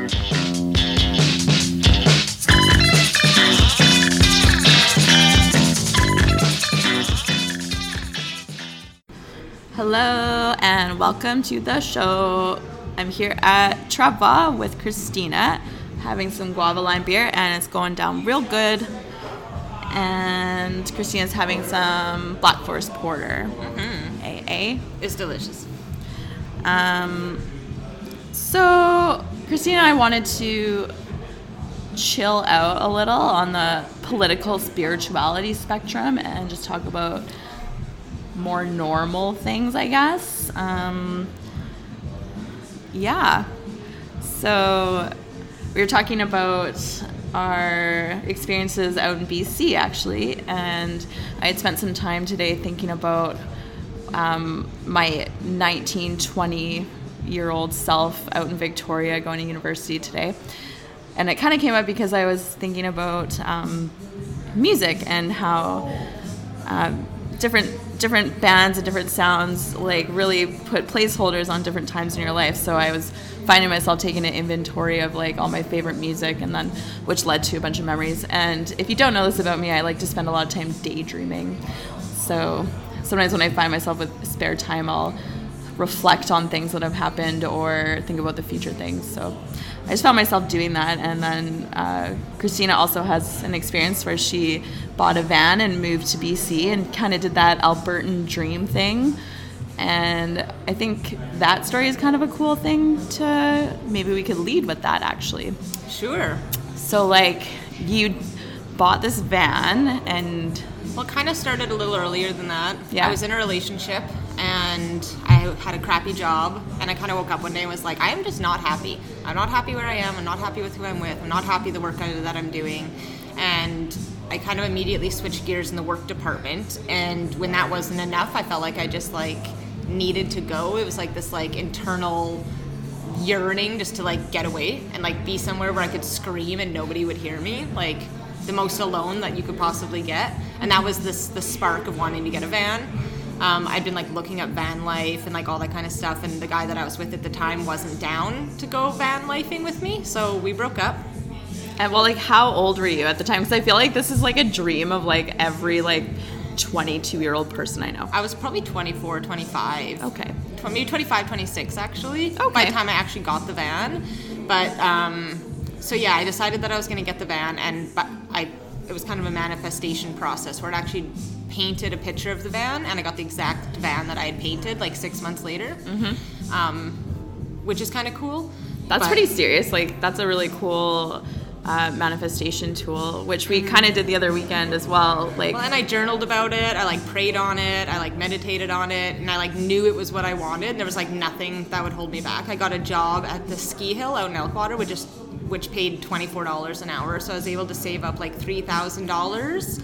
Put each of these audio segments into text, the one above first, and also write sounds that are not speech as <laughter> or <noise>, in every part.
Hello and welcome to the show. I'm here at Trava with Christina, having some guava lime beer, and it's going down real good. And Christina's having some Black Forest Porter, AA. It's delicious. Um, so Christina and I wanted to chill out a little on the political spirituality spectrum and just talk about more normal things, I guess. Um, yeah. So we were talking about our experiences out in BC actually, and I had spent some time today thinking about um, my 19, 20 year old self out in Victoria going to university today. And it kind of came up because I was thinking about um, music and how um, different different bands and different sounds like really put placeholders on different times in your life. So I was finding myself taking an inventory of like all my favorite music and then which led to a bunch of memories. And if you don't know this about me, I like to spend a lot of time daydreaming. So sometimes when I find myself with spare time, I'll reflect on things that have happened or think about the future things. So I just found myself doing that. And then uh, Christina also has an experience where she bought a van and moved to BC and kind of did that Albertan dream thing. And I think that story is kind of a cool thing to maybe we could lead with that actually. Sure. So, like, you bought this van and Well, kind of started a little earlier than that. Yeah. I was in a relationship and I had a crappy job. And I kind of woke up one day and was like, I am just not happy. I'm not happy where I am. I'm not happy with who I'm with. I'm not happy the work that I'm doing. And I kind of immediately switched gears in the work department. And when that wasn't enough, I felt like I just like needed to go. It was like this like internal yearning just to like get away and like be somewhere where I could scream and nobody would hear me, like the most alone that you could possibly get. And that was this the spark of wanting to get a van. Um, I'd been like looking up van life and like all that kind of stuff, and the guy that I was with at the time wasn't down to go van lifing with me, so we broke up. And well, like, how old were you at the time? Because I feel like this is like a dream of like every like 22 year old person I know. I was probably 24, 25. Okay. maybe 25 26 actually Okay. by the time i actually got the van but um, so yeah i decided that i was going to get the van and but i it was kind of a manifestation process where it actually painted a picture of the van and i got the exact van that i had painted like six months later mm-hmm. um, which is kind of cool That's But- pretty serious. Like, that's a really cool uh, manifestation tool, which we kind of did the other weekend as well. Like, Well, and I journaled about it. I like prayed on it. I like meditated on it, and I like knew it was what I wanted. And There was like nothing that would hold me back. I got a job at the ski hill out in Elkwater, which is which paid twenty four dollars an hour. So I was able to save up like three thousand dollars.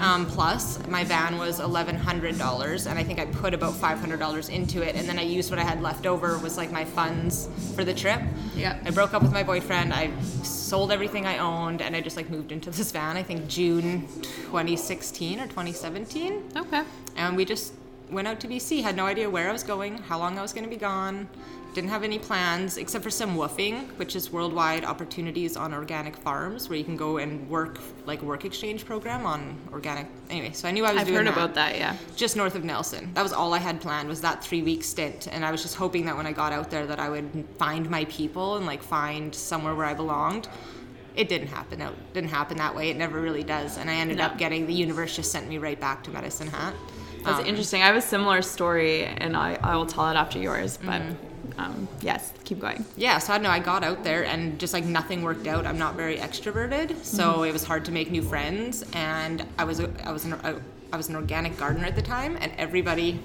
Um, plus, my van was eleven hundred dollars, and I think I put about five hundred dollars into it, and then I used what I had left over was like my funds for the trip. Yeah. I broke up with my boyfriend. I sold everything I owned, and I just like moved into this van. I think June 2016 or 2017, okay. and we just went out to BC. Had no idea where I was going, how long I was going to be gone. Didn't have any plans except for some woofing, which is worldwide opportunities on organic farms, where you can go and work like work exchange program on organic. Anyway, so I knew I was I've doing heard that about that, yeah. just north of Nelson. That was all I had planned was that three week stint, and I was just hoping that when I got out there that I would find my people and like find somewhere where I belonged. It didn't happen. It didn't happen that way. It never really does. And I ended No. up getting the universe just sent me right back to Medicine Hat. That's Um, interesting. I have a similar story, and I, I will tell it after yours, but Mm-hmm. Um, yes, keep going. yeah, so I don't know. I got out there and just like nothing worked out. I'm not very extroverted, so it was hard to make new friends. And I was a, I was an, I, I was an organic gardener at the time, and everybody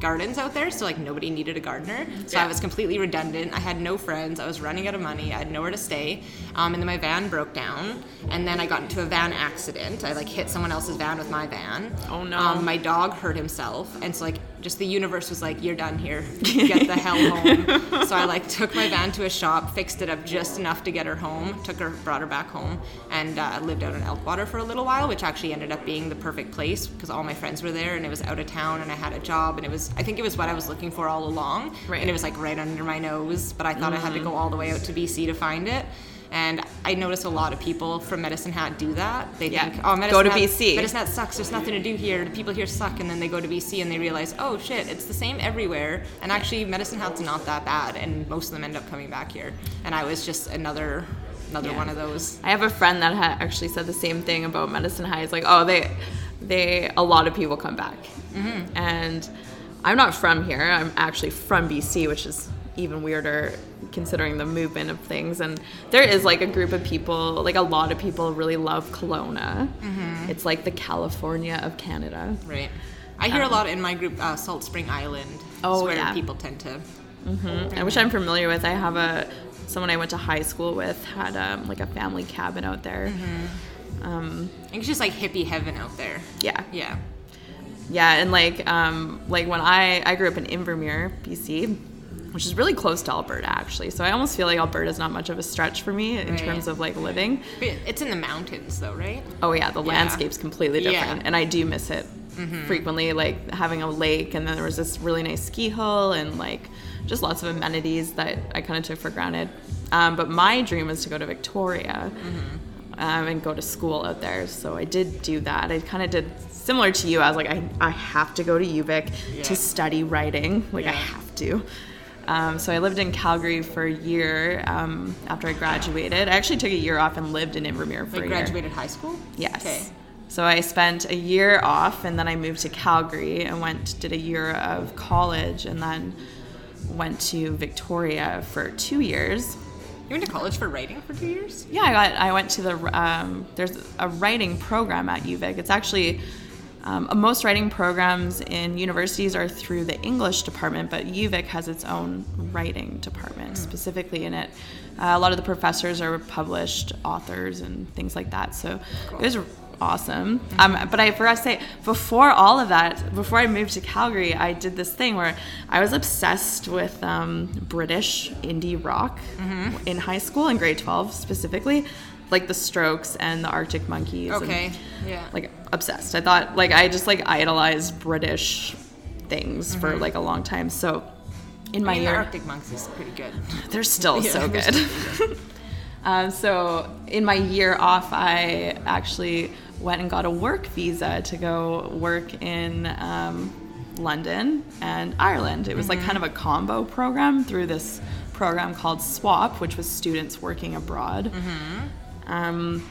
gardens out there, so like nobody needed a gardener. So Yeah. I was completely redundant. I had no friends. I was running out of money. I had nowhere to stay. Um, and then my van broke down, and then I got into a van accident. I like hit someone else's van with my van. Oh, no. Um, my dog hurt himself, and so like just the universe was like, "You're done here. Get the hell <laughs> home." so I like took my van to a shop, fixed it up just enough to get her home, took her, brought her back home, and uh, lived out in Elkwater for a little while, which actually ended up being the perfect place because all my friends were there, and it was out of town, and I had a job, and it was I think it was what I was looking for all along, Right. and it was like right under my nose, but I thought I had to go all the way out to BC to find it. And I notice a lot of people from Medicine Hat do that. They Yeah. think, oh, Medicine Go to Hat, BC. Medicine Hat sucks. There's nothing to do here. The people here suck. And then they go to BC and they realize, oh shit, it's the same everywhere. And actually, Medicine Hat's not that bad. And most of them end up coming back here. And I was just another, another Yeah. one of those. I have a friend that ha- actually said the same thing about Medicine High. It's like, oh, they, they, a lot of people come back, Mm-hmm. and I'm not from here. I'm actually from BC, which is even weirder considering the movement of things. And there is like a group of people, like a lot of people really love Kelowna. Mm-hmm. It's like the California of Canada. Right. I hear a lot in my group, uh, Salt Spring Island. is Um, Oh, where yeah. people tend to. which I'm familiar with. I have a someone I went to high school with had um, like a family cabin out there. Um, I think it's just like hippie heaven out there. yeah, Yeah. yeah, and like um, like when I I grew up in Invermere, BC, which is really close to Alberta actually. So I almost feel like Alberta's not much of a stretch for me in Right. terms of like living. It's in the mountains though, right? Oh yeah, the Yeah. landscape's completely Yeah. different, and I do miss it frequently. Like having a lake, and then there was this really nice ski hill, and like just lots of amenities that I kind of took for granted. Um, but my dream was to go to Victoria um, and go to school out there. So I did do that. I kind of did similar to you. I was like, I, I have to go to UVic Yeah. to study writing. Like I have to. Um, so I lived in Calgary for a year um, after I graduated. I actually took a year off and lived in Invermere for Like a year. graduated high school? Yes. Okay. So I spent a year off and then I moved to Calgary and went did a year of college and then went to Victoria for two years. You went to college for writing for two years? Yeah, I got I went to the um, there's a writing program at UVic. It's actually um, most writing programs in universities are through the English department, but UVic has its own writing department specifically in it. Uh, a lot of the professors are published authors and things like that. So it was awesome. Um, but I forgot to say, before all of that, before I moved to Calgary, I did this thing where I was obsessed with um, British indie rock in high school, in grade 12 specifically, like the Strokes and the Arctic Monkeys. and, Okay. Yeah. like obsessed. I thought like I just like idolized British things for like a long time. So in my I mean, the year, Arctic Monks is pretty good. <laughs> they're still <laughs> Yeah, so they're <laughs> good. um, so in my year off, I actually went and got a work visa to go work in um, London and Ireland. It was like kind of a combo program through this program called SWAP, which was students working abroad. Um,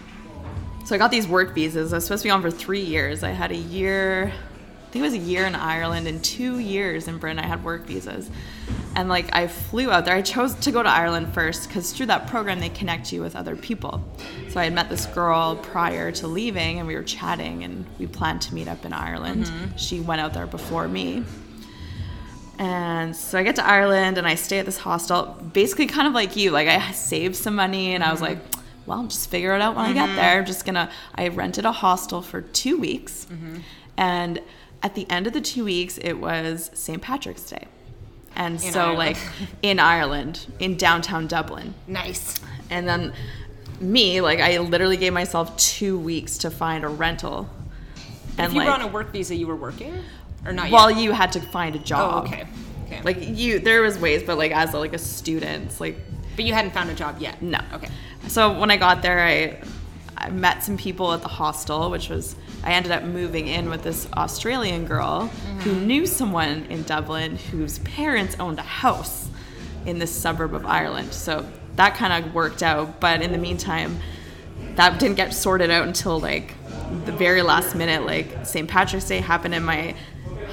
so I got these work visas. I was supposed to be on for three years. I had a year, I think it was a year in Ireland and two years in Britain. I had work visas. And like I flew out there. I chose to go to Ireland first because through that program they connect you with other people. So I had met this girl prior to leaving and we were chatting and we planned to meet up in Ireland. She went out there before me. And so I get to Ireland and I stay at this hostel, basically kind of like you. Like I saved some money and I was like, well, I'll just figure it out when I get mm-hmm. there. I'm just gonna. I rented a hostel for two weeks, mm-hmm. and at the end of the two weeks, it was St. Patrick's Day, and In so Ireland. like in Ireland, in downtown Dublin, Nice. and then me, like I literally gave myself two weeks to find a rental, and if you like were on a work visa, you were working, or not while yet? you had to find a Oh, job. okay. Okay. Like you, there was ways, but like as a, like a student, like but you hadn't found a job yet. no. Okay. So when I got there, I I met some people at the hostel, which was I ended up moving in with this Australian girl who mm-hmm. knew someone in Dublin whose parents owned a house in this suburb of Ireland. So that kind of worked out. But in the meantime, that didn't get sorted out until like the very last minute. Like St. Patrick's Day happened, and my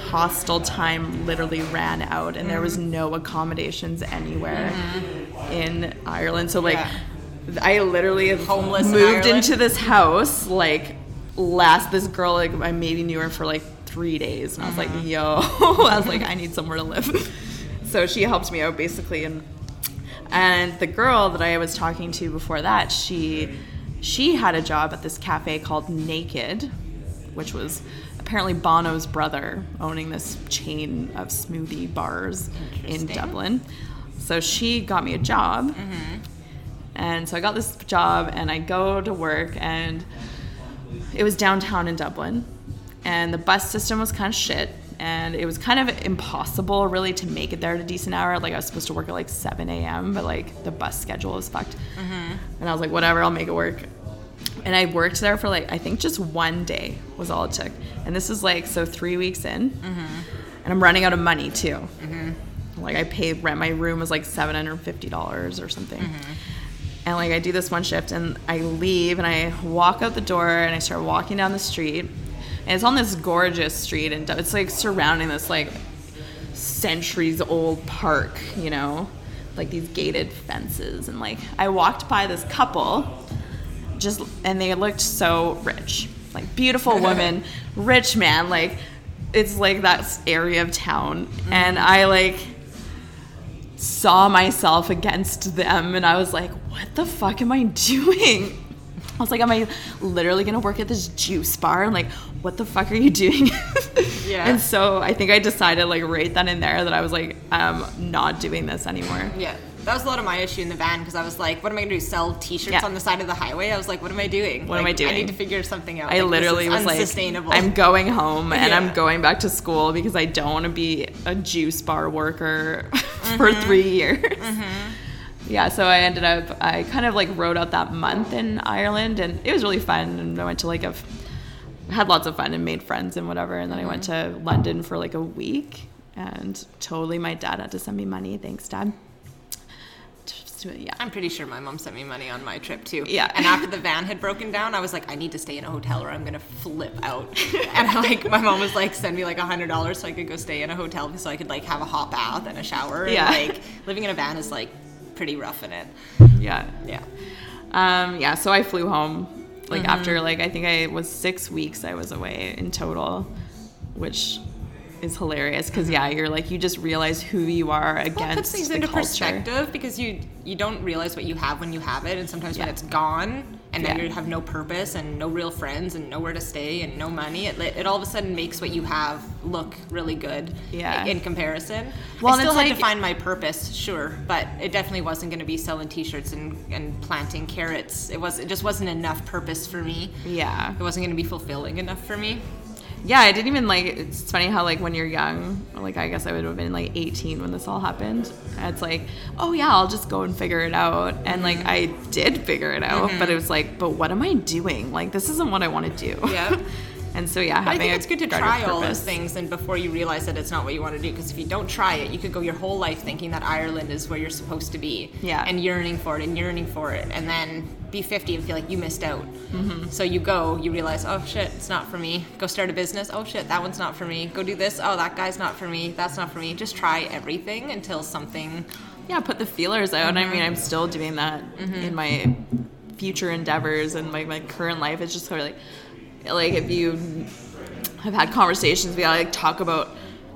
hostel time literally ran out, and there was mm-hmm. no accommodations anywhere mm-hmm. in Ireland. So like, Yeah. I literally Homeless moved Ireland? into this house like last. This girl like I maybe knew her for like three days, and I was like, Mm-hmm. yo, <laughs> I was like, I need somewhere to live. <laughs> so she helped me out basically, and and the girl that I was talking to before that, she she had a job at this cafe called Naked, which was apparently Bono's brother owning this chain of smoothie bars in Dublin. So she got me a job. Mm-hmm. And so I got this job and I go to work and it was downtown in Dublin. And the bus system was kind of shit. And it was kind of impossible really to make it there at a decent hour. Like I was supposed to work at like 7 a.m., but like the bus schedule was fucked. Mm-hmm. And I was like, whatever, I'll make it work. And I worked there for like, I think just one day was all it took. And this is like, so three weeks in. Mm-hmm. And I'm running out of money too. Mm-hmm. Like I paid rent. My room was like $750 or something. And like I do this one shift and I leave and I walk out the door and I start walking down the street. And it's on this gorgeous street and it's like surrounding this like centuries old park, you know, like these gated fences. And like I walked by this couple just and they looked so rich. Like beautiful woman, <laughs> rich man, like it's like that area of town. And I like saw myself against them and I was like, what the fuck am I doing? I was like, am I literally gonna work at this juice bar? And like, what the fuck are you doing? <laughs> Yeah. And so I think I decided like right then and there that I was like, I'm not doing this anymore. Yeah. That was a lot of my issue in the van because I was like, what am I to do? Sell t shirts Yeah. on the side of the highway? I was like, what am I doing? What am I doing? I need to figure something out. I Like, literally was like, unsustainable. I'm going home and Yeah. I'm going back to school because I don't want to be a juice bar worker <laughs> Mm-hmm. for three years. Yeah, so I ended up, I kind of like rode out that month in Ireland and it was really fun. And I went to like a, had lots of fun and made friends and whatever. And then I went Mm-hmm. to London for like a week and totally my dad had to send me money. Thanks, dad. Just, yeah. I'm pretty sure my mom sent me money on my trip too. Yeah. And after the van had broken down, I was like, I need to stay in a hotel or I'm gonna flip out. <laughs> and I, like my mom was like, send me like a hundred dollars so I could go stay in a hotel so I could like have a hot bath and a shower. Yeah. And like living in a van is like pretty rough in it. Yeah. Yeah. Um, yeah, so I flew home. Like Mm-hmm. after like I think I was six weeks I was away in total, which is hilarious because yeah, you're like you just realize who you are against Well, it puts things the into culture. perspective because you you don't realize what you have when you have it, and sometimes when it's gone, and then Yeah. you have no purpose and no real friends and nowhere to stay and no money, it, it all of a sudden makes what you have look really good. Yeah. In comparison, Well, I still had like- to find my purpose, sure, but it definitely wasn't going to be selling T-shirts and and planting carrots. It was it just wasn't enough purpose for me. Yeah. It wasn't going to be fulfilling enough for me. Yeah, I didn't even like it's funny how like when you're young, like I guess I would have been like 18 when this all happened. It's like, oh yeah, I'll just go and figure it out. And like Mm-hmm. I did figure it out, but it was like, but what am I doing? Like this isn't what I want to do. Yeah. <laughs> and so yeah, I think it's good to try all those things and before you realize that it's not what you want to do. Because if you don't try it, you could go your whole life thinking that Ireland is where you're supposed to be. Yeah. And yearning for it and yearning for it. And then be 50 and feel like you missed out. Mm-hmm. So you go, you realize, oh shit, it's not for me. Go start a business. Oh shit, that one's not for me. Go do this. Oh, that guy's not for me. That's not for me. Just try everything until something. yeah put the feelers out i mean i'm still doing that in my future endeavors and my, my current life it's just sort of like like if you have had conversations we gotta like talk about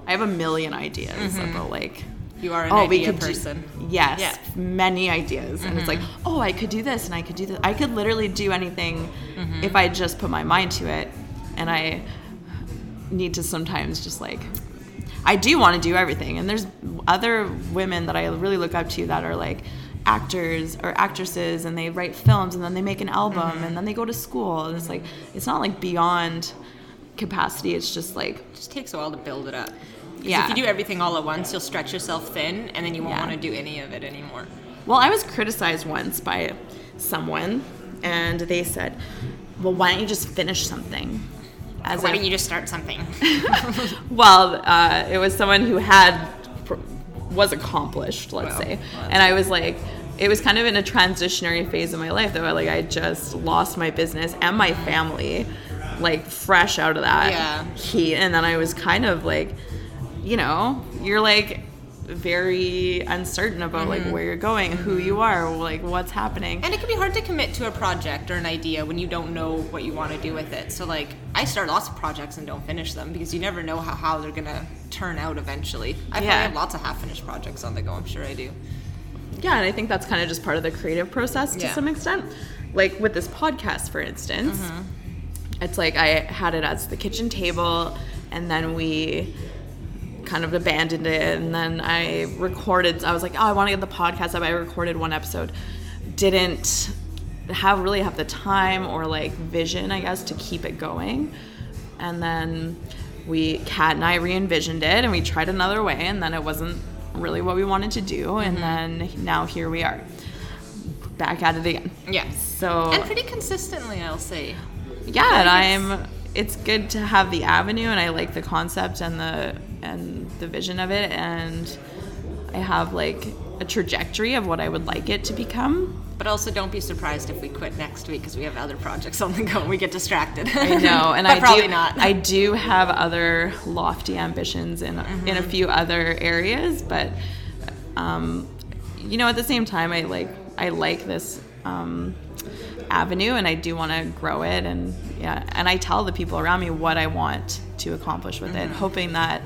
i have a million ideas mm-hmm. about like You are an oh we idea could do- person. yes Yeah. many ideas and it's like mm-hmm. oh i could do this and i could do this i could literally do anything mm-hmm. if i just put my mind to it and i need to sometimes just like I do want to do everything. And there's other women that I really look up to that are like actors or actresses and they write films and then they make an album Mm-hmm. and then they go to school. And it's like, it's not like beyond capacity. It's just like, It just takes a while to build it up Yeah. If you do everything all at once, you'll stretch yourself thin and then you won't Yeah. want to do any of it anymore. well, I was criticized once by someone and they said, well, why don't you just finish something? As Why if- don't you just start something? <laughs> <laughs> well, uh, it was someone who had was accomplished, let's Wow. say, Well, and I was like, it was kind of in a transitionary phase of my life that like I just lost my business and my family, like fresh out of that Yeah. heat, and then I was kind of like, you know, you're like very uncertain about like mm-hmm. where you're going, who you are, like what's happening. And it can be hard to commit to a project or an idea when you don't know what you want to do with it. So, like, I start lots of projects and don't finish them because you never know how, how they're going to turn out eventually. I probably have lots of half finished projects on the go, I'm sure I do. Yeah, and I think that's kind of just part of the creative process to Yeah. some extent. Like with this podcast, for instance, mm-hmm. it's like I had it as the kitchen table, and then we kind of abandoned it, and then I recorded. I was like, oh, I want to get the podcast up. I recorded one episode, didn't have really have the time or like vision, I guess, to keep it going, and then we Kat and I re-envisioned it, and we tried another way, and then it wasn't really what we wanted to do, and mm-hmm. then now here we are, back at it again. Yes. So And pretty consistently, I'll say. yeah, and I'm. It's good to have the avenue, and I like the concept and the and the vision of it, and I have like a trajectory of what I would like it to become. But also, don't be surprised if we quit next week because we have other projects on the go and we get distracted. I know, and <laughs> but I probably do, not. I do have other lofty ambitions in in Mm-hmm. a few other areas, but um, you know, at the same time, I like I like this um, avenue, and I do want to grow it, and yeah, and I tell the people around me what I want to accomplish with Mm-hmm. it, hoping that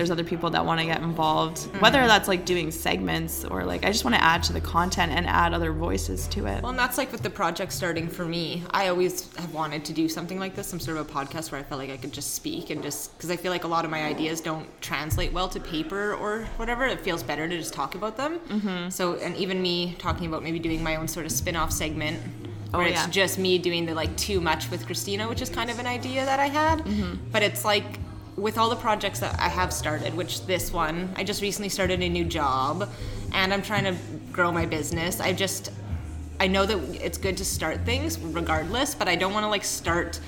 there's other people that want to get involved, Mm-hmm. whether that's like doing segments or like I just want to add to the content and add other voices to it. Well, and that's like with the project starting for me. I always have wanted to do something like this, some sort of a podcast where I felt like I could just speak and just because I feel like a lot of my ideas don't translate well to paper or whatever. It feels better to just talk about them. Mm-hmm. So, and even me talking about maybe doing my own sort of spin off segment where Oh, it's yeah. just me doing the like too much with Christina, which is kind of an idea that I had. Mm-hmm. But it's like with all the projects that I have started, which this one, I just recently started a new job and I'm trying to grow my business. I just I know that it's good to start things regardless, but I don't want to like start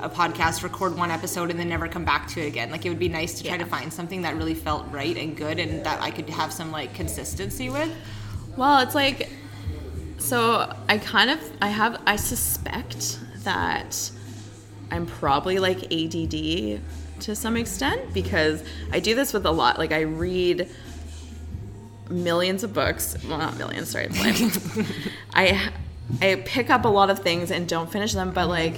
a podcast, record one episode, and then never come back to it again. Like it would be nice to try Yeah. to find something that really felt right and good, and that I could have some like consistency with. Well, it's like so I kind of I have I suspect that I'm probably like ADD to some extent because I do this with a lot like I read millions of books, well not millions, sorry. <laughs> I I pick up a lot of things and don't finish them, but like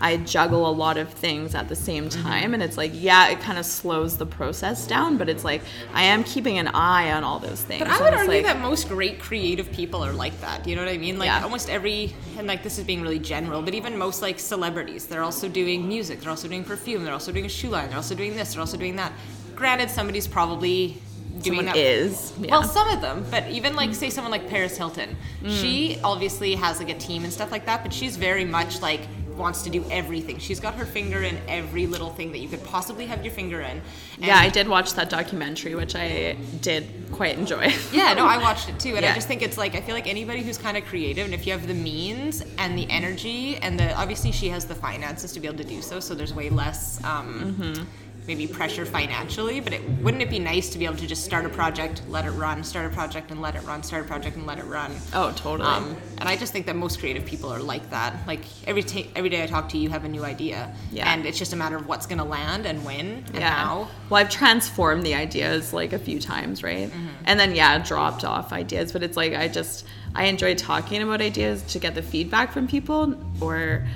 I juggle a lot of things at the same mm-hmm. time and it's like yeah, it kind of slows the process down, but it's like I am keeping an eye on all those things. But I would argue like- that most great creative people are like that. You know what I mean? Like Yeah. almost every, and like this is being really general, but even most like celebrities, they're also doing music, they're also doing perfume, they're also doing a shoe line, they're also doing this, they're also doing that. Granted, somebody's probably doing someone that. is yeah. Well, some of them, but even like say someone like Paris Hilton, mm. she obviously has like a team and stuff like that, but she's very much like wants to do everything. She's got her finger in every little thing that you could possibly have your finger in. And Yeah, I did watch that documentary, which I did quite enjoy. <laughs> yeah, no, I watched it too, and I just think it's like I feel like anybody who's kind of creative, and if you have the means and the energy, and the obviously she has the finances to be able to do so, so there's way less um, Mm-hmm. Maybe pressure financially. But it wouldn't it be nice to be able to just start a project, let it run, start a project and let it run, start a project and let it run. Oh, totally. Um, and I just think that most creative people are like that. Like every ta- every day I talk to you, you have a new idea, Yeah. and it's just a matter of what's going to land and when and yeah. how. Well, I've transformed the ideas like a few times, right? And then yeah, dropped off ideas, but it's like I just I enjoy talking about ideas to get the feedback from people or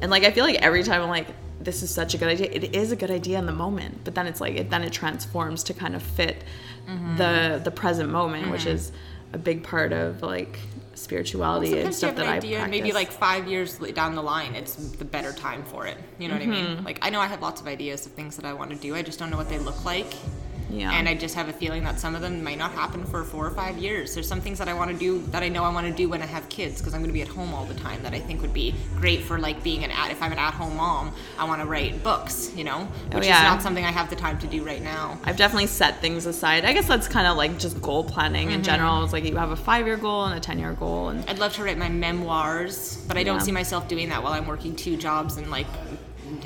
and like I feel like every time I'm like this is such a good idea. It is a good idea in the moment, but then it's like it then it transforms to kind of fit the the present moment, which is a big part of like spirituality and Sometimes you stuff that an I idea, and maybe like five years down the line, it's the better time for it. You know what I Mm-hmm. mean? Like I know I have lots of ideas of things that I want to do. I just don't know what they look like. Yeah. And I just have a feeling that some of them might not happen for four or five years. There's some things that I want to do that I know I want to do when I have kids because I'm going to be at home all the time that I think would be great for like being an at if I'm an at-home mom, I want to write books, you know, which Oh, yeah. is not something I have the time to do right now. I've definitely set things aside. I guess that's kind of like just goal planning Mm-hmm. in general. It's like you have a five year goal and a 10 year goal. And I'd love to write my memoirs, but I don't see myself doing that while I'm working two jobs and like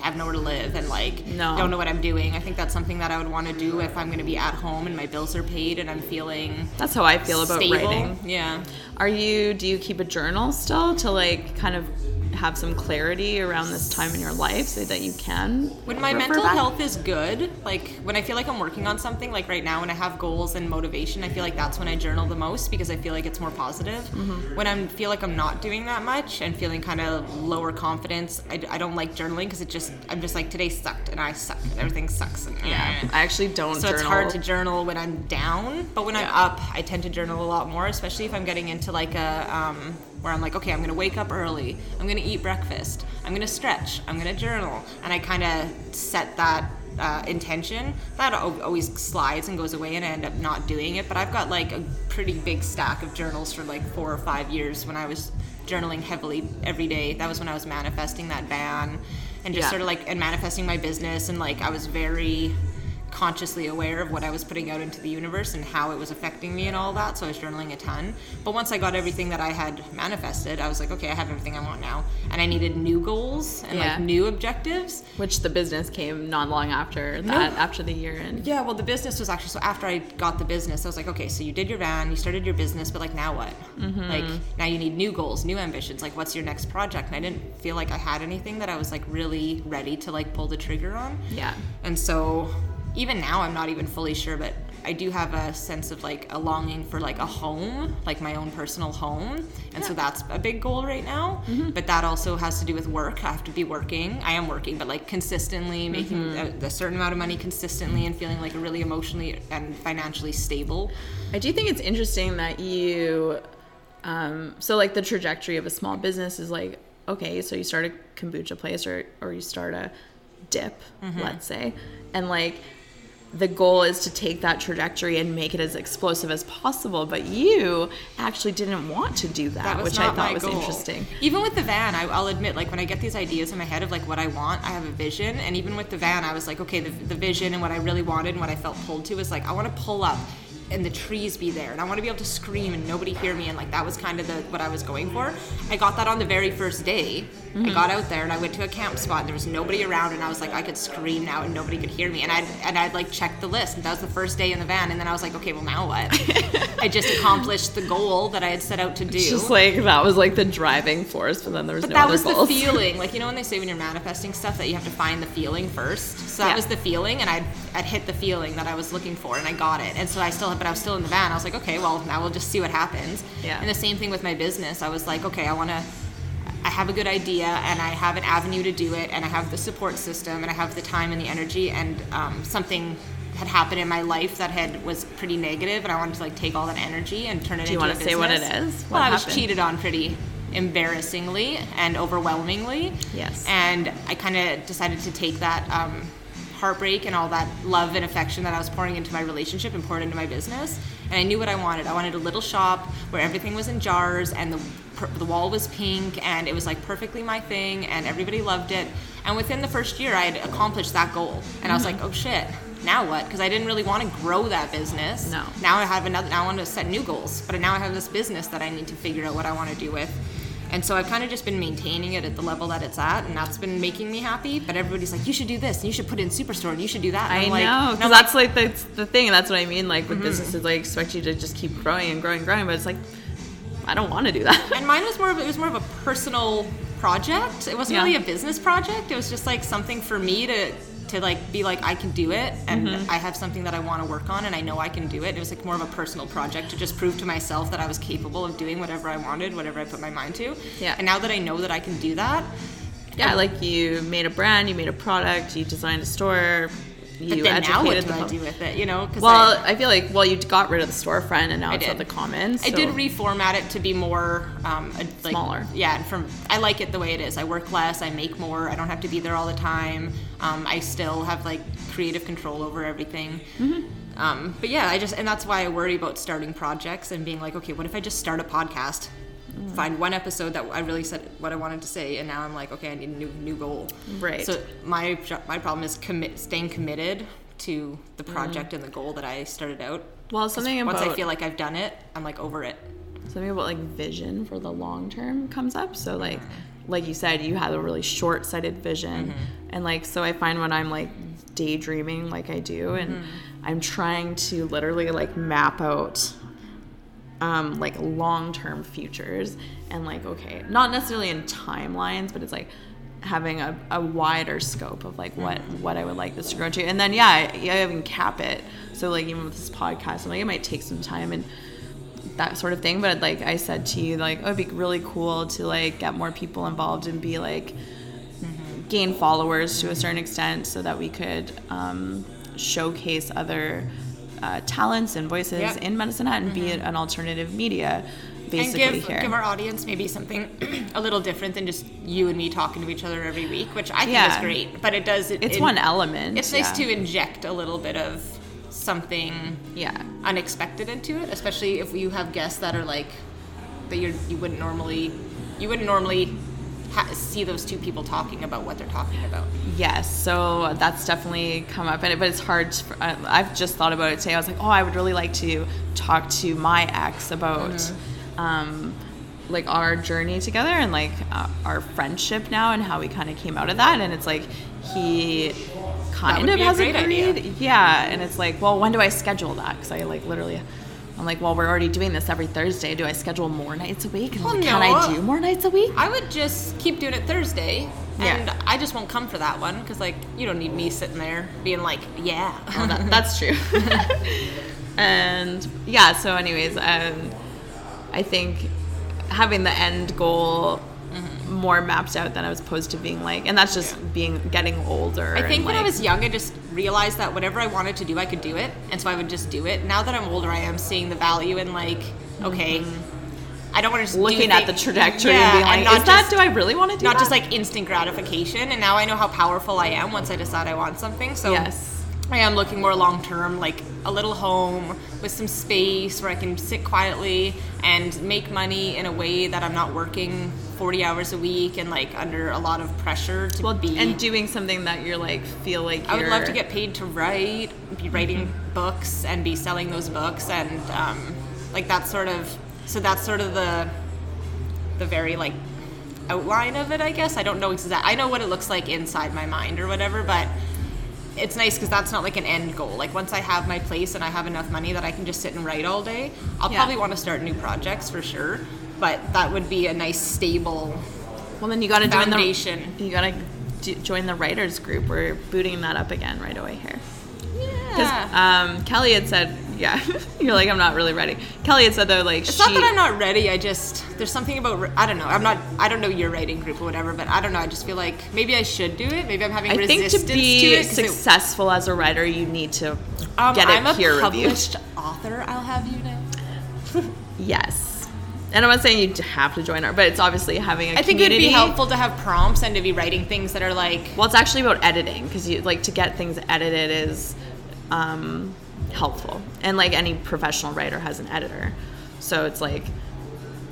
have nowhere to live and like No. don't know what I'm doing. I think that's something that I would want to do if I'm going to be at home and my bills are paid and I'm feeling that's how I feel about stable. writing. Yeah. Are you, do you keep a journal still to like kind of have some clarity around this time in your life so that you can? When my mental back? health is good, like when I feel like I'm working on something, like right now when I have goals and motivation, I feel like that's when I journal the most because I feel like it's more positive. Mm-hmm. When I feel like I'm not doing that much and feeling kind of lower confidence, I, I don't like journaling because it just, I'm just like, today sucked and I suck and everything sucks. And, Yeah. I actually don't So journal. it's hard to journal when I'm down, but when I'm up, I tend to journal a lot more, especially if I'm getting into like a um, where I'm like, okay, I'm gonna wake up early, I'm gonna eat breakfast, I'm gonna stretch, I'm gonna journal, and I kind of set that uh, intention. That always slides and goes away, and I end up not doing it. But I've got like a pretty big stack of journals for like four or five years when I was journaling heavily every day. That was when I was manifesting that van and just Yeah. sort of like and manifesting my business and like I was very consciously aware of what I was putting out into the universe and how it was affecting me and all that. So I was journaling a ton. But once I got everything that I had manifested, I was like, okay, I have everything I want now. And I needed new goals and Yeah. like new objectives. Which the business came not long after that, after the year and Yeah, well, the business was actually so after I got the business, I was like, okay, so you did your van, you started your business, but like now what? Mm-hmm. Like now you need new goals, new ambitions. Like what's your next project? And I didn't feel like I had anything that I was like really ready to like pull the trigger on. yeah. And so even now I'm not even fully sure, but I do have a sense of like a longing for like a home, like my own personal home. And so that's a big goal right now. But that also has to do with work. I have to be working. I am working, but like consistently making a, a certain amount of money consistently and feeling like really emotionally and financially stable. I do think it's interesting that you, um, so like the trajectory of a small business is like, okay, so you start a kombucha place or, or you start a dip, Mm-hmm. let's say, and like the goal is to take that trajectory and make it as explosive as possible. But you actually didn't want to do that, That which I thought was goal. interesting. Even with the van, I, I'll admit, like when I get these ideas in my head of like what I want, I have a vision. And even with the van, I was like, okay, the, the vision and what I really wanted and what I felt pulled to was like, I want to pull up and the trees be there, and I want to be able to scream and nobody hear me, and like that was kind of the what I was going for. I got that on the very first day. I mm-hmm. got out there and I went to a camp spot. And there was nobody around, and I was like, I could scream now and nobody could hear me. And I and I'd like checked the list, and that was the first day in the van. And then I was like, okay, well now what? <laughs> I just accomplished the goal that I had set out to do. It's just like that was like the driving force, but then there was But no that other was goals. the <laughs> feeling. Like you know when they say when you're manifesting stuff that you have to find the feeling first. So that Yeah. was the feeling, and I'd I'd hit the feeling that I was looking for, and I got it. And so I still, but I was still in the van. I was like, okay, well now we'll just see what happens. Yeah. And the same thing with my business. I was like, okay, I want to. I have a good idea, and I have an avenue to do it, and I have the support system, and I have the time and the energy, and um, something had happened in my life that had was pretty negative, and I wanted to like take all that energy and turn it Do you into wanna a say what it is? What Well, I was cheated on pretty embarrassingly and overwhelmingly. Yes. And I kind of decided to take that um, heartbreak and all that love and affection that I was pouring into my relationship and pour it into my business. And I knew what I wanted. I wanted a little shop where everything was in jars and the per- the wall was pink and it was like perfectly my thing and everybody loved it. And within the first year, I had accomplished that goal. And I was Mm-hmm. like, oh shit. Now what? Because I didn't really want to grow that business. No. Now I have another. Now I want to set new goals, but now I have this business that I need to figure out what I want to do with. And so I've kind of just been maintaining it at the level that it's at, and that's been making me happy. But everybody's like, you should do this, and you should put it in Superstore, and you should do that. And I I'm like, know, because that's like the, the thing, and that's what I mean. Like Mm-hmm. with businesses, like expect you to just keep growing and growing and growing, but it's like I don't want to do that. <laughs> and mine was more of it was more of a personal project. It wasn't Yeah. really a business project. It was just like something for me to to like be like I can do it, and Mm-hmm. I have something that I want to work on, and I know I can do it. It was like more of a personal project to just prove to myself that I was capable of doing whatever I wanted, whatever I put my mind to. Yeah. And now that I know that I can do that, yeah, like you made a brand, you made a product, you designed a store, you but then now what educated do the I do with it? You know? Well, I- I, feel like well, you got rid of the storefront, and now I it's at the commons. I did reformat it to be more um, a- like, Smaller. Yeah, and from I like it the way it is. I work less, I make more. I don't have to be there all the time. Um, I still have like creative control over everything. Mm-hmm. Um, but yeah, I just and that's why I worry about starting projects and being like, okay, what if I just start a podcast? Mm. Find one episode that I really said what I wanted to say, and now I'm like, okay, I need a new new goal. Right. So my my problem is commit staying committed to the project and the goal that I started out. Mm. Well, something once I feel like I've done it, I'm like over it. something about like vision for the long term comes up. So like like you said, you had a really short sighted vision. And like so I find when I'm like daydreaming like I do and I'm trying to literally like map out um like long term futures and like okay, not necessarily in timelines, but it's like having a, a wider scope of like what what I would like this to grow to. And then yeah, I, I even cap it. So like even with this podcast, I'm like it might take some time and that sort of thing. But like I said to you, like oh, it'd be really cool to like get more people involved and be like gain followers to a certain extent, so that we could um, showcase other uh, talents and voices Yeah. in Medicine Hat and be an alternative media basically and give, here. give our audience maybe something <clears throat> a little different than just you and me talking to each other every week, which I think Yeah. is great. But it does. It, it's it- one element. It's nice yeah. to inject a little bit of something Yeah. unexpected into it, especially if you have guests that are like that you you wouldn't normally you wouldn't normally ha- see those two people talking about what they're talking about. Yes, so that's definitely come up, and but it's hard. I- I've just thought about it today. I was like, oh, I would really like to talk to my ex about, Mm-hmm. um, like our journey together and like uh, our friendship now and how we kind of came out of that. And it's like he kind of has great idea. agreed, yeah. And it's like, well, when do I schedule that? Because I like literally. I'm like, well, we're already doing this every Thursday. Do I schedule more nights a week? Well, like, can I do more nights a week? I would just keep doing it Thursday. Yeah. And I just won't come for that one because, like, you don't need me sitting there being like, yeah. Well, that, <laughs> that's true. <laughs> and yeah, so anyways, um, I think having the end goal Mm-hmm. more mapped out than I was opposed to being like, and that's just being getting older. I think when I was young, I just realized that whatever I wanted to do, I could do it, and so I would just do it. Now that I'm older, I am seeing the value in like, okay, I don't want to just Mm-hmm. looking at the trajectory Yeah, and being like, not is that? Do I really want to do not that? just like instant gratification? And now I know how powerful I am once I decide I want something. So yes, I am looking more long term, like a little home with some space where I can sit quietly and make money in a way that I'm not working 40 hours a week and like under a lot of pressure to well, be. and doing something that you're like feel like I would love to get paid to write, be writing books, and be selling those books, and um, like that's sort of so that's sort of the the very like outline of it, I guess. I don't know exact. I know what it looks like inside my mind or whatever, but it's nice because that's not like an end goal. Like once I have my place and I have enough money that I can just sit and write all day, I'll Yeah. probably want to start new projects for sure. But that would be a nice stable Well, then you got to join the you got to join the writers group. We're booting that up again right away here. Because Yeah. um, Kelly had said, yeah, <laughs> you're like, I'm not really ready. Kelly had said though, like, It's she, not that I'm not ready. I just there's something about I don't know. I'm not. I don't know your writing group or whatever, but I don't know. I just feel like maybe I should do it. Maybe I'm having I think resistance to be it. 'cause it- successful as a writer, you need to um, get it I'm a peer reviewed. published author. I'll have you know. <laughs> Yes. And I'm not saying you have to join our, but it's obviously having a I think it would be helpful to have prompts and to be writing things that are like Well, it's actually about editing because you like to get things edited is um, helpful, and like any professional writer has an editor, so it's like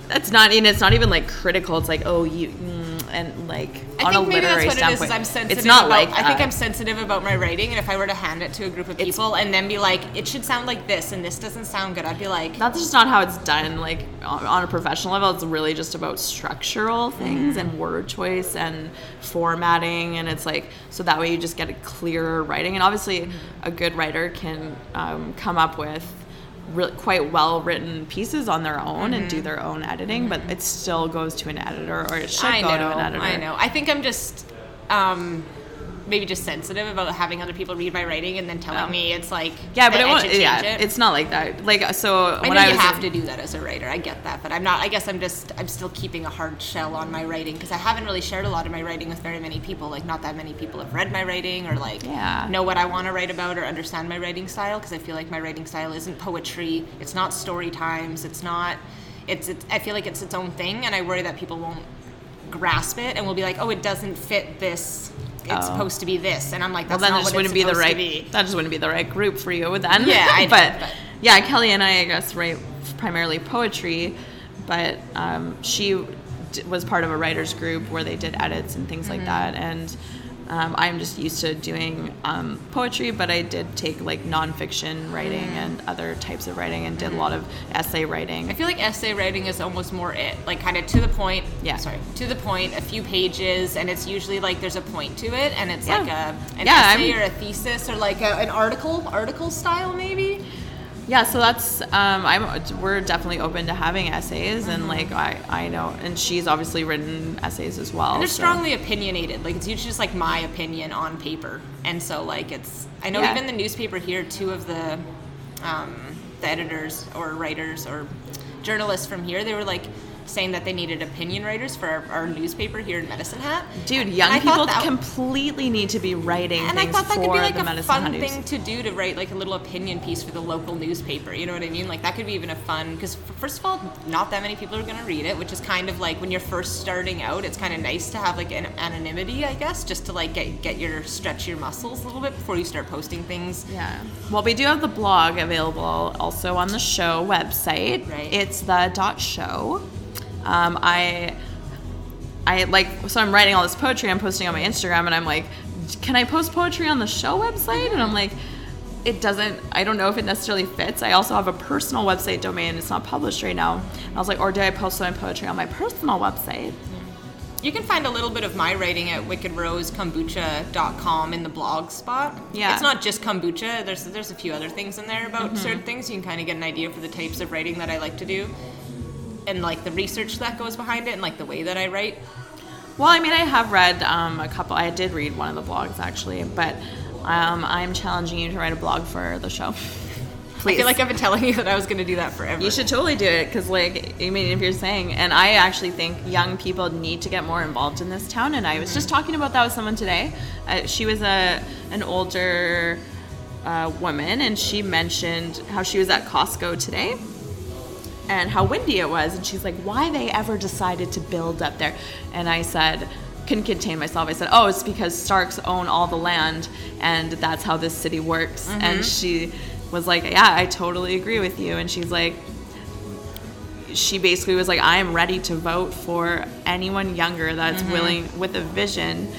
that's not and it's not even like critical. It's like oh you mm, and like I on think a maybe literary that's what it is. Is I'm sensitive. it's not about, like I think that. I'm sensitive about my writing, and if I were to hand it to a group of people and then be like, it should sound like this, and this doesn't sound good, I'd be like, That's just not how it's done. Like on, on a professional level, it's really just about structural things and word choice and formatting, and it's like so that way you just get a clearer writing. And obviously, a good writer can um, come up with re- quite well written pieces on their own and do their own editing, but it still goes to an editor or it should I go know, to an editor. I know. I think I'm just um, maybe just sensitive about having other people read my writing and then telling Oh. me it's like Yeah, but it won't. Yeah, it. it's not like that. Like so I when know I you was have in- to do that as a writer. I get that, but I'm not. I guess I'm just. I'm still keeping a hard shell on my writing because I haven't really shared a lot of my writing with very many people. Like, not that many people have read my writing or like Yeah. know what I want to write about or understand my writing style. Because I feel like my writing style isn't poetry. It's not story times. It's not. It's, it's. I feel like it's its own thing, and I worry that people won't grasp it and will be like, oh, it doesn't fit this. It's Oh. supposed to be this, and I'm like, Well, that's then not just wouldn't be the right. to be. That just wouldn't be the right group for you then. Yeah, I <laughs> know, but, but- yeah, Kelly and I, I guess, write primarily poetry, but um, she d- was part of a writers group where they did edits and things Mm-hmm. like that, and. Um, I'm just used to doing um, poetry, but I did take like nonfiction writing Mm. and other types of writing, and did a lot of essay writing. I feel like essay writing is almost more it, like kind of to the point. Yeah. Sorry, to the point, a few pages, and it's usually like there's a point to it, and it's Yeah. like a an Yeah, essay I'm- or a thesis or like a, an article, article style maybe. Yeah, so that's um, I'm we're definitely open to having essays, Mm-hmm. and like I I know, and she's obviously written essays as well. And they're so- strongly opinionated. Like it's usually just like my opinion on paper, and so like it's. I know Yeah. even the newspaper here, two of the, um, the editors or writers or journalists from here, they were like, saying that they needed opinion writers for our, our newspaper here in Medicine Hat. Dude, young And people that- completely need to be writing And I thought that could be like a Medicine fun Hat News. thing to do to write like a little opinion piece for the local newspaper. You know what I mean? Like that could be even a fun because first of all, not that many people are gonna read it, which is kind of like when you're first starting out, it's kind of nice to have like an anonymity, I guess, just to like get get your stretch your muscles a little bit before you start posting things. Yeah. Well, we do have the blog available also on the show website. Right. It's the dot show. Um, I, I like so I'm writing all this poetry. I'm posting on my Instagram, and I'm like, can I post poetry on the show website? And I'm like, it doesn't. I don't know if it necessarily fits. I also have a personal website domain. It's not published right now. And I was like, or do I post my poetry on my personal website? You can find a little bit of my writing at wickedrosekombucha.com in the blog spot. Yeah. It's not just kombucha. There's there's a few other things in there about certain things. You can kind of get an idea for the types of writing that I like to do. And like the research that goes behind it and like the way that I write. Well, I mean, I have read um, a couple. I did read one of the blogs actually, but um, I'm challenging you to write a blog for the show. Please. <laughs> I feel like I've been telling you that I was going to do that forever. you should totally do it because, like, I mean, if you're saying, and I actually think young people need to get more involved in this town. And I was just talking about that with someone today. Uh, she was a an older uh, woman, and she mentioned how she was at Costco today and how windy it was. And she's like, why they ever decided to build up there? And I said, couldn't contain myself. I said, oh, it's because Starks own all the land, and that's how this city works. Mm-hmm. And she was like, yeah, I totally agree with you. And she's like, she basically was like, I am ready to vote for anyone younger that's mm-hmm. willing with a vision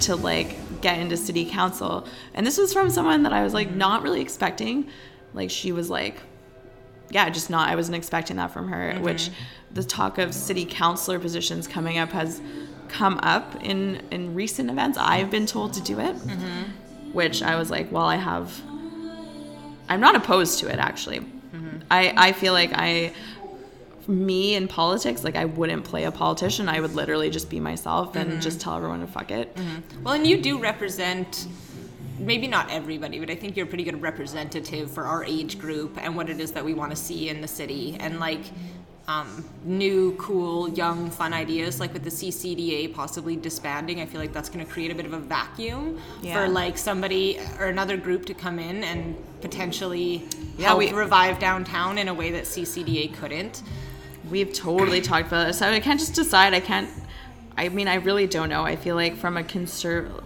to like get into city council. And this was from someone that I was like mm-hmm. not really expecting. Like she was like, yeah, just not. I wasn't expecting that from her. Mm-hmm. Which the talk of city councilor positions coming up has come up in in recent events. I've been told to do it, mm-hmm. which I was like, well, I have. I'm not opposed to it actually. Mm-hmm. I I feel like I. Me in politics, like I wouldn't play a politician. I would literally just be myself and just tell everyone to fuck it. Well, and you do represent maybe not everybody, but I think you're a pretty good representative for our age group and what it is that we want to see in the city and like um, new, cool, young, fun ideas. Like with the CCDA possibly disbanding, I feel like that's going to create a bit of a vacuum Yeah. for like somebody or another group to come in and potentially Yeah, help we- revive downtown in a way that CCDA couldn't. We've totally talked about this. So I can't just decide. I can't. I mean, I really don't know. I feel like from a conserv-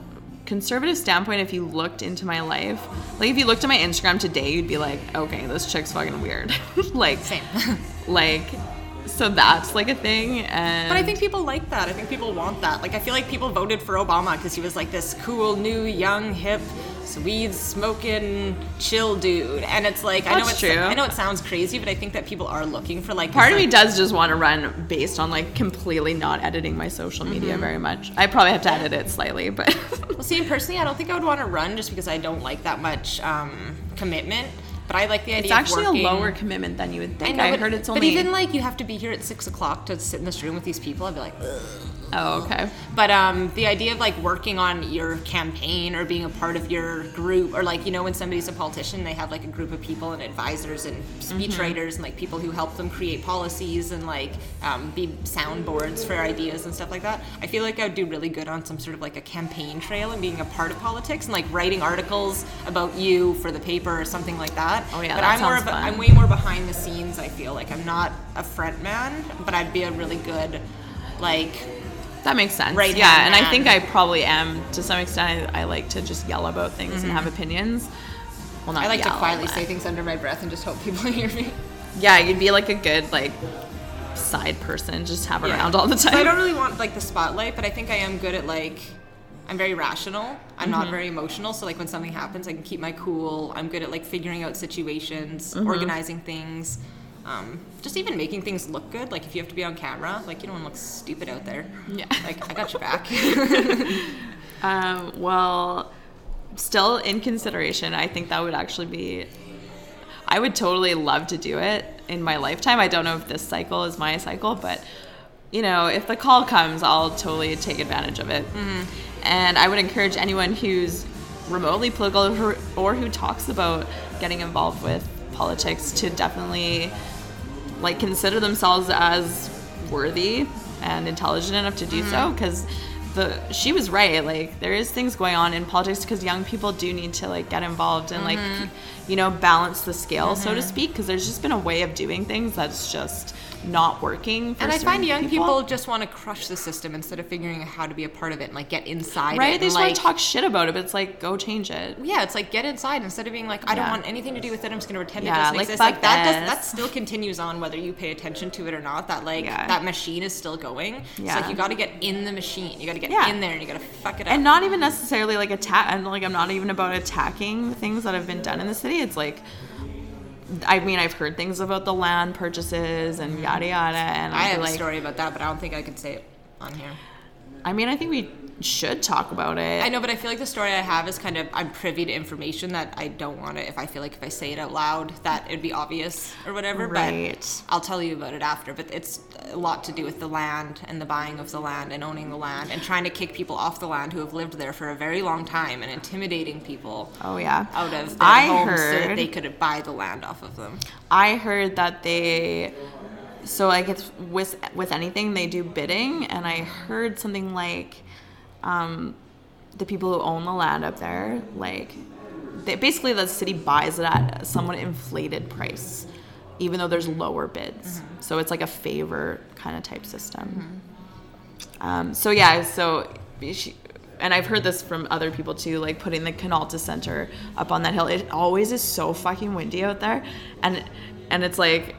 conservative standpoint, if you looked into my life, like if you looked at my Instagram today, you'd be like, okay, this chick's fucking weird. <laughs> like, Same. <laughs> like, so that's like a thing. And But I think people like that. I think people want that. Like I feel like people voted for Obama because he was like this cool, new, young, hip, weed smoking, chill dude. And it's like I know That's it's true. I know it sounds crazy, but I think that people are looking for like part this, of me does just want to run based on like completely not editing my social media Mm-hmm. very much. I probably have to edit it slightly, but <laughs> Well, see, personally, I don't think I would want to run just because I don't like that much um, commitment. But I like the idea. it's actually a lower commitment than you would think. know, I, but, heard it's only. but even like you have to be here at six o'clock to sit in this room with these people. I'd be like, Ugh. Oh, okay. But um, the idea of like working on your campaign or being a part of your group, or like you know when somebody's a politician, they have like a group of people and advisors and speechwriters and like people who help them create policies and like um, be soundboards for ideas and stuff like that. I feel like I would do really good on some sort of like a campaign trail and being a part of politics and like writing articles about you for the paper or something like that. Oh, yeah, but that I'm more of a. I'm way more behind the scenes. I feel like I'm not a front man, but I'd be a really good like That makes sense. Right yeah, hand and I think I probably am to some extent. I, I like to just yell about things and have opinions. Well, not Mm-hmm. I like to quietly say things under my breath and just hope people <laughs> hear me. Yeah, you'd be like a good like side person, just have Yeah. around all the So time. I don't really want like the spotlight, but I think I am good at like I'm very rational. I'm not very emotional, so like when something happens, I can keep my cool. I'm good at like figuring out situations, organizing things. Um, just even making things look good. Like if you have to be on camera, like you don't want to look stupid out there. Yeah. <laughs> Like I got your back. Um, <laughs> well, still in consideration, I think that would actually be. I would totally love to do it in my lifetime. I don't know if this cycle is my cycle, but you know, if the call comes, I'll totally take advantage of it. And I would encourage anyone who's remotely political or who talks about getting involved with politics to definitely like consider themselves as worthy and intelligent enough to do so Mm-hmm. because the she was right like there is things going on in politics because young people do need to like get involved and like Mm-hmm. you know balance the scale so to speak because there's just been a way of doing things that's just not working for And I find young people. just want to crush the system instead of figuring out how to be a part of it and like get inside right it. they just like, want to talk shit about it but it's like go change it Yeah, it's like get inside instead of being like, I don't want anything to do with it. I'm just gonna pretend Yeah, it doesn't like, exist. Like that does that still continues on whether you pay attention to it or not. That like Yeah. that machine is still going. Yeah. like you got to get in the machine. You got to get Yeah. in there and you got to fuck it up. and not even necessarily like attack and like i'm not even about attacking things that have been done in the city it's like i mean i've heard things about the land purchases and mm-hmm. yada yada and I I have like a story about that, but I don't think I could say it on here. i mean i think we should talk about it I know, but I feel like the story I have is kind of I'm privy to information that I don't want to. If I feel like if I say it out loud, that it'd be obvious or whatever. Right. But I'll tell you about it after. But it's a lot to do with the land and the buying of the land and owning the land and trying to kick people off the land who have lived there for a very long time and intimidating people oh yeah out of their I homes so that heard- they could buy the land off of them. I heard that they so like it's with with anything they do bidding and I heard something like um the people who own the land up there like they, basically the city buys it at a somewhat inflated price even though there's lower bids. So it's like a favor kind of type system. Um, so yeah so she, and I've heard this from other people too, like putting the Canalta Center up on that hill. It always is so fucking windy out there, and and it's like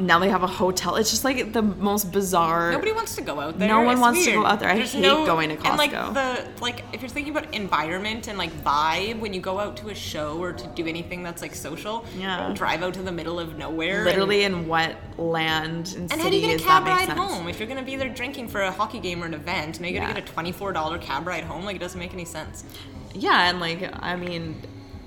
now they have a hotel. It's just like the most bizarre. Nobody wants to go out there. No one It's wants to go out there. I hate going to Costco. And like the like, if you're thinking about environment and like vibe, when you go out to a show or to do anything that's like social, Yeah. drive out to the middle of nowhere. literally in what land and, And, city and how do you get a cab ride sense? home if you're gonna be there drinking for a hockey game or an event? Now you gotta Yeah. get a twenty-four dollar cab ride home. Like it doesn't make any sense. Yeah, and like I mean,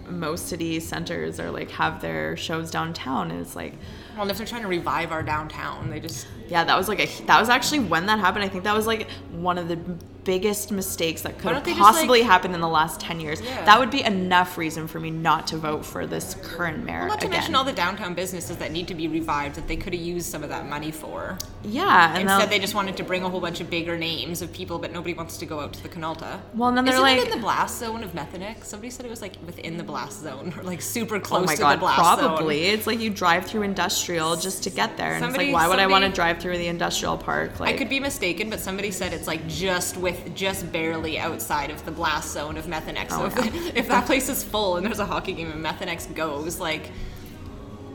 most city centers are like have their shows downtown, and it's like Well, if they're trying to revive our downtown, they just Yeah, that was like a that was actually when that happened. I think that was like one of the biggest mistakes that could have don't just, possibly like- happened in the last 10 years. Yeah. That would be enough reason for me not to vote for this current mayor Well, not to again. mention all the downtown businesses that need to be revived that they could have used some of that money for. yeah, and Instead, they just wanted to bring a whole bunch of bigger names of people, but nobody wants to go out to the Canalta. Well, and then they're Isn't like- it in the blast zone of Methanex? Somebody said it was like within the blast zone or like super Oh close my to god, the blast zone. probably. zone. It's like you drive through industrial just to get there. And Somebody- it's like why would I want to drive through the industrial park? Like I could be mistaken, but somebody said it's like just with just barely outside of the blast zone of Methanex. So Oh, if, <laughs> if that place is full and there's a hockey game and Methanex goes, like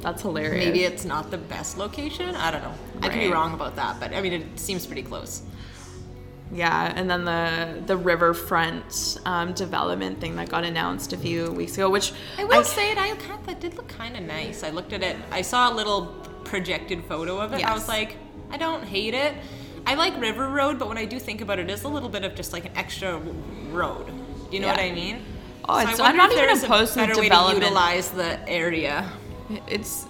that's hilarious. maybe it's not the best location. I don't know. I could be wrong about that, but I mean it seems pretty close. Yeah, and then the the riverfront um, development thing that got announced a few weeks ago, which I will say it. I kind of, that did look kind of nice. I looked at it. I saw a little projected photo of it. I was like, I don't hate it. I like River Road, but when I do think about it, it's a little bit of just like an extra road. You know Yeah. what I mean? Oh, I it's- I'm not if there even is a opposed to better way to utilize the area. it's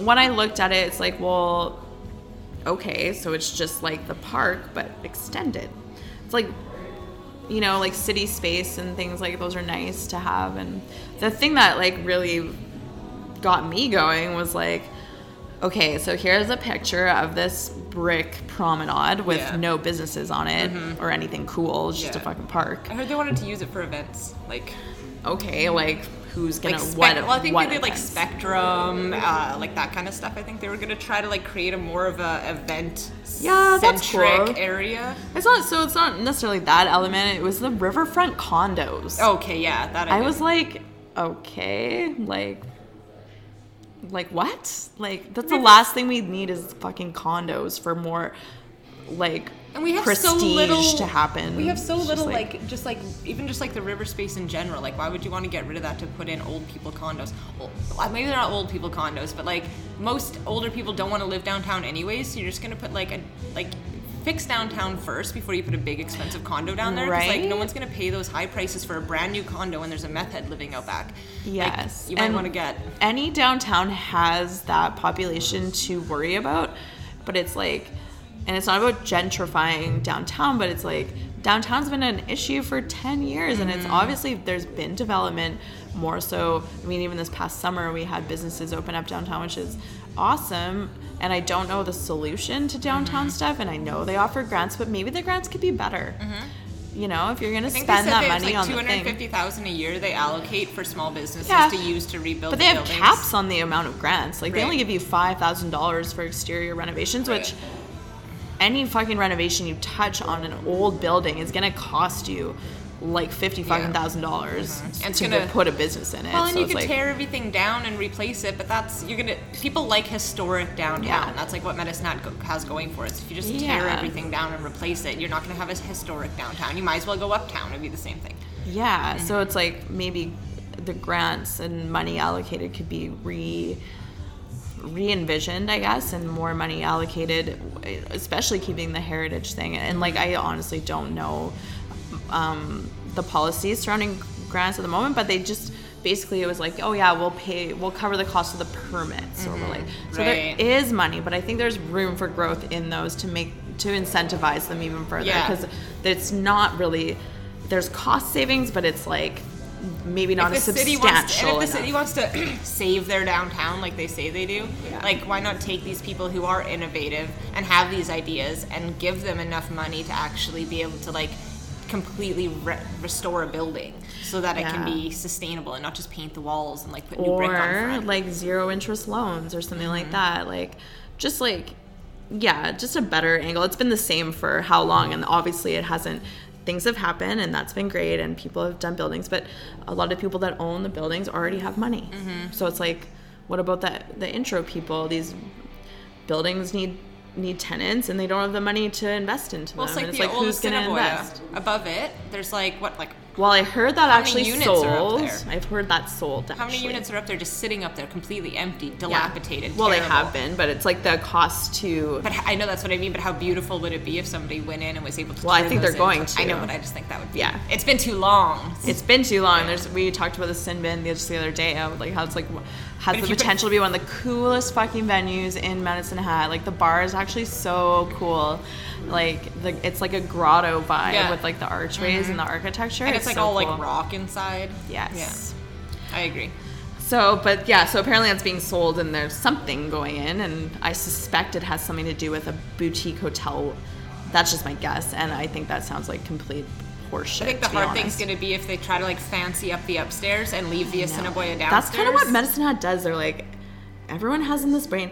when I looked at it, it's like, well, okay, so it's just like the park but extended. It's like you know, like city space and things like those are nice to have and the thing that like really got me going was like okay, so here's a picture of this brick promenade with Yeah. no businesses on it or anything cool, it's just a fucking park. I heard they wanted to use it for events, like Okay, like who's gonna like spec- what well, I think they did like? Spectrum, uh, like that kind of stuff. I think they were gonna try to like create a more of a event Yeah, centric cool. area. It's not so it's not necessarily that element. It was the riverfront condos. Okay, yeah, that I, I was like, okay, like, like what? Like that's the last thing we need is fucking condos for more, like, and we have prestige so little to happen. We have so It's just little, like, just like even just like the river space in general. Like, why would you want to get rid of that to put in old people condos? Well, maybe they're not old people condos, but like most older people don't want to live downtown anyways. So you're just gonna put like a like fix downtown first before you put a big expensive condo down there. 'cause, like no one's gonna pay those high prices for a brand new condo when there's a meth head living out back. Like, Yes, you might want to get. any downtown has that population to worry about, but it's like, and it's not about gentrifying downtown, but it's like downtown's been an issue for 10 years and Mm-hmm. it's obviously there's been development more so i mean even this past summer we had businesses open up downtown which is awesome. And I don't know the solution to downtown Mm-hmm. stuff, and I know they offer grants, but maybe the grants could be better. You know, if you're Mm-hmm. Think they spend that money like on 250,000 a year they allocate for small businesses Yeah. to use to rebuild But the they have buildings. caps on the amount of grants. Like they only give you five thousand dollars for exterior renovations, which any fucking renovation you touch on an old building is gonna cost you like fifty fucking thousand dollars And it's to gonna- put a business in it. Well, and so you could like, tear everything down and replace it, but that's you're gonna. People like historic downtown. Yeah. That's like what Medicine go- has going for it. If you just tear everything down and replace it, you're not gonna have a historic downtown. You might as well go uptown. It'd be the same thing. Yeah, Mm-hmm. so it's like maybe the grants and money allocated could be re re-envisioned, I guess, and more money allocated, especially keeping the heritage thing. And like, I honestly don't know um, the policies surrounding grants at the moment, but they just basically it was like, oh yeah, we'll pay, we'll cover the cost of the permits, or we're like, so Right. there is money, but I think there's room for growth in those to make to incentivize them even further Yeah. because it's not really there's cost savings, but it's like maybe not if as the city substantial. wants to, and if the city wants to <clears throat> save their downtown like they say they do, Yeah. like why not take these people who are innovative and have these ideas and give them enough money to actually be able to like completely re- restore a building so that it can be sustainable and not just paint the walls and like put new brick on or front. Mm-hmm. like zero interest loans or something like that. Like just like yeah, just a better angle. It's been the same for how long and obviously it hasn't things have happened and that's been great and people have done buildings, but a lot of people that own the buildings already have money. Mm-hmm. So it's like what about that the intro people? These buildings need need tenants and they don't have the money to invest into well, them. it's like and the it's like who's gonna invest? Above it, there's like what, like Well, I heard that many actually units are up sold. there? I've heard that sold. how many units are up there just sitting up there, completely empty, Yeah. dilapidated? Well, terrible. they have been, but it's like the cost to. But I know that's what I mean. But how beautiful would it be if somebody went in and was able to? Well, I think they're going to. I know, but I just think that would be. Yeah. It's been too long. It's been too long. There's we talked about the sin bin the- just the other day. Of like how it's like has the put- potential to be one of the coolest fucking venues in Medicine Hat. Like the bar is actually so cool. Like the it's like a grotto vibe Yeah. with like the archways and mm-hmm. the architecture. and it's, like so all cool. like rock inside. Yes. Yeah. I agree. So, but yeah, so apparently it's being sold and there's something going in, and I suspect it has something to do with a boutique hotel. That's just my guess, and I think that sounds like complete horseshit. I think the hard thing's honest. going to be if they try to like fancy up the upstairs and leave the Assiniboia downstairs. That's kind of what Medicine Hat does. They're like, everyone has in this brain,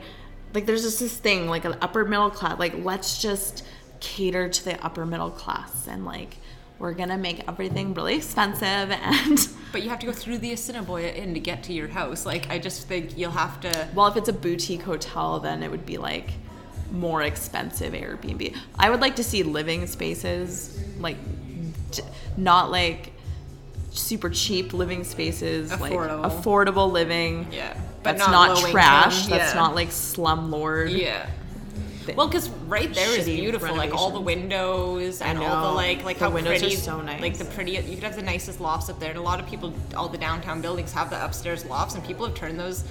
like there's just this thing, like an upper middle class, like let's just cater to the upper middle class, and like we're gonna make everything really expensive <laughs> and. But you have to go through the Assiniboia Inn to get to your house. Like I just think you'll have to. Well, if it's a boutique hotel, then it would be like more expensive Airbnb. I would like to see living spaces, like not like super cheap living spaces, like Affordable. affordable living. Yeah. But That's not not, trash. income, That's yeah. not like slumlord. Yeah. thi- Well, because right there is beautiful, like all the windows and all the like, like The how windows are pretty, so nice. like the pretty. You could have the nicest lofts up there, and a lot of people, all the downtown buildings have the upstairs lofts, and people have turned those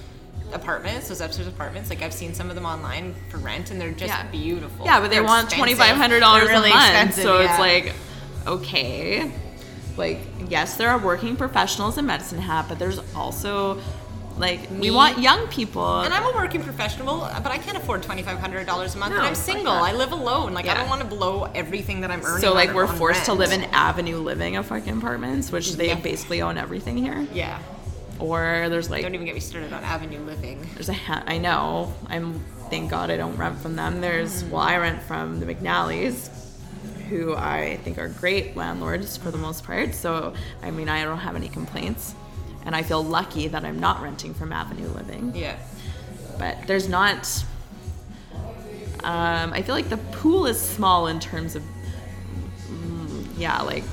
apartments, those upstairs apartments. Like I've seen some of them online for rent, and they're just Yeah. beautiful. Yeah, but they They're want twenty five hundred dollars really a month. so it's like, okay, like yes, there are working professionals in Medicine Hat, but there's also like Me. we want young people. And I'm a working professional, but I can't afford twenty five hundred dollars a month. No, and I'm single. that. I live alone. Like I don't want to blow everything that I'm earning. so like we're forced to live in Avenue Living of fucking apartments, which they Yeah. basically own everything here. Yeah. Or there's like Don't even get me started on Avenue Living. there's a ha- I know I'm thank God I don't rent from them. There's mm. well I rent from the McNallys, who I think are great landlords for the most part. So I mean I don't have any complaints, and I feel lucky that I'm not renting from Avenue Living. Yeah. But there's not. Um, I feel like the pool is small in terms of, mm, yeah, like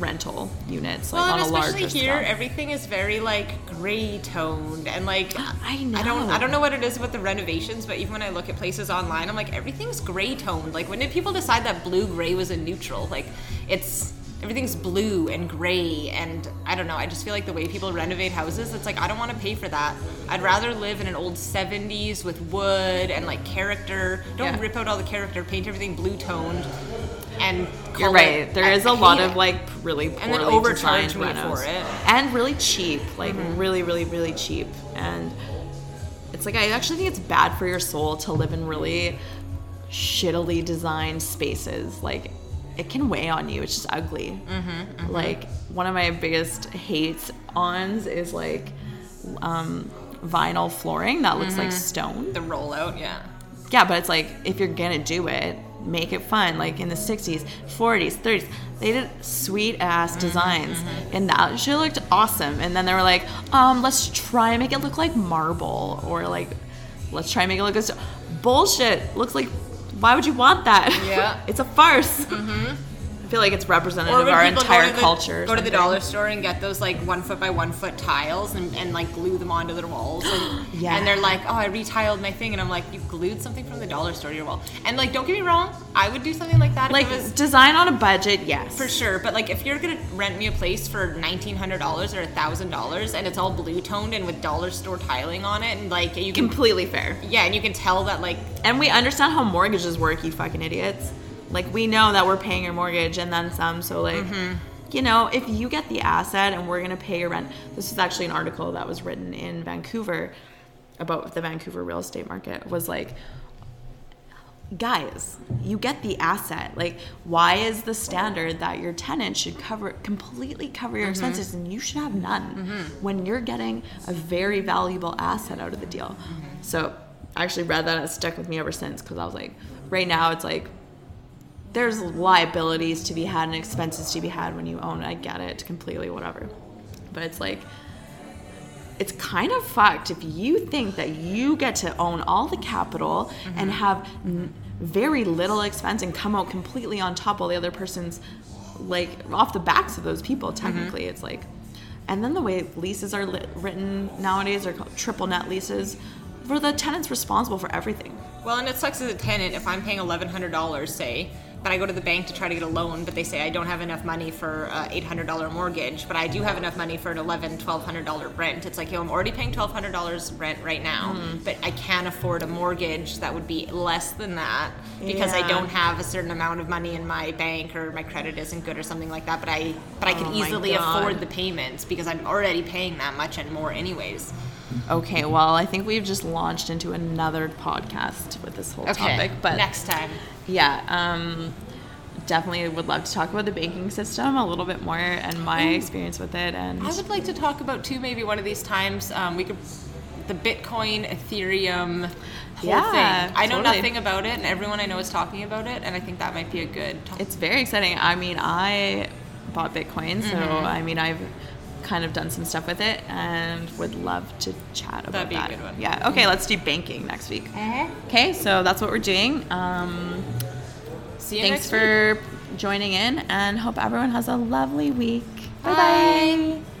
rental units, like Well, on a larger especially here, scale. everything is very like gray toned and like <gasps> I I don't know. I don't know what it is about the renovations, but even when I look at places online, I'm like everything's gray toned. Like when did people decide that blue gray was a neutral? Like it's everything's blue and gray and I don't know. I just feel like the way people renovate houses, it's like I don't want to pay for that. I'd rather live in an old 70s with wood and like character. Don't Yeah. rip out all the character, paint everything blue toned. And You're right. There is a lot of like really poorly And then overcharge designed me renos. for it. and really cheap, like Mm-hmm. really, really, really cheap. And it's like I actually think it's bad for your soul to live in really shittily designed spaces. Like it can weigh on you. It's just ugly. Mm-hmm, Like one of my biggest hates ons is like um, vinyl flooring that looks Mm-hmm. like stone. The rollout, yeah. Yeah, but it's like if you're gonna do it, make it fun. Like in the 60s, 40s, 30s, they did sweet ass Mm-hmm, designs, and that shit looked awesome. And then they were like, um, let's try and make it look like marble, or like, let's try and make it look as bullshit. Looks like, why would you want that? Yeah. <laughs> it's a farce. I feel like it's representative of our entire go the, culture. Go to the dollar store and get those like one foot by one foot tiles and, and like glue them onto their walls. And, <gasps> Yeah. and they're like, oh, I retiled my thing. And I'm like, you glued something from the dollar store to your wall. And like, don't get me wrong, I would do something like that Like if it was design on a budget, yes. for sure. But like, if you're gonna rent me a place for nineteen hundred dollars or thousand dollars and it's all blue toned and with dollar store tiling on it, and like you can, Completely fair. yeah, and you can tell that like And we understand how mortgages work, you fucking idiots. Like we know that we're paying your mortgage and then some. So like, mm-hmm. you know, if you get the asset and we're gonna pay your rent, this is actually an article that was written in Vancouver about the Vancouver real estate market. Was like, guys, you get the asset. Like, why is the standard that your tenant should cover completely cover your mm-hmm. expenses and you should have none mm-hmm. when you're getting a very valuable asset out of the deal? So I actually read that and it stuck with me ever since because I was like, right now it's like there's liabilities to be had and expenses to be had when you own it. I get it completely, whatever. But it's like it's kind of fucked if you think that you get to own all the capital and mm-hmm. have n- very little expense and come out completely on top while the other person's like off the backs of those people mm-hmm. technically it's like and then the way leases are lit, written nowadays are called triple net leases where the tenant's responsible for everything Well, and it sucks as a tenant if I'm paying eleven hundred dollars, say, I go to the bank to try to get a loan, but they say I don't have enough money for a hundred dollar mortgage, but I do have enough money for an eleven, twelve hundred dollar rent. It's like, yo, I'm already paying twelve hundred dollars rent right now, Mm-hmm. but I can't afford a mortgage that would be less than that because I don't have a certain amount of money in my bank or my credit isn't good or something like that. But I, but I Oh can my easily afford the payments because I'm already paying that much and more anyways. okay well i think we've just launched into another podcast with this whole topic but next time. Yeah um definitely would love to talk about the banking system a little bit more and my experience with it and I would like to talk about too. Maybe one of these times um, we could the Bitcoin, Ethereum whole Yeah, thing. I know totally. nothing about it, and everyone I know is talking about it, and I think that might be a good. Topic. it's very exciting i mean i bought bitcoin so Mm-hmm. i mean i've kind of done some stuff with it and would love to chat about be a that good one. Yeah okay let's do banking next week okay so that's what we're doing um See you thanks next week. for joining in and hope everyone has a lovely week Bye. bye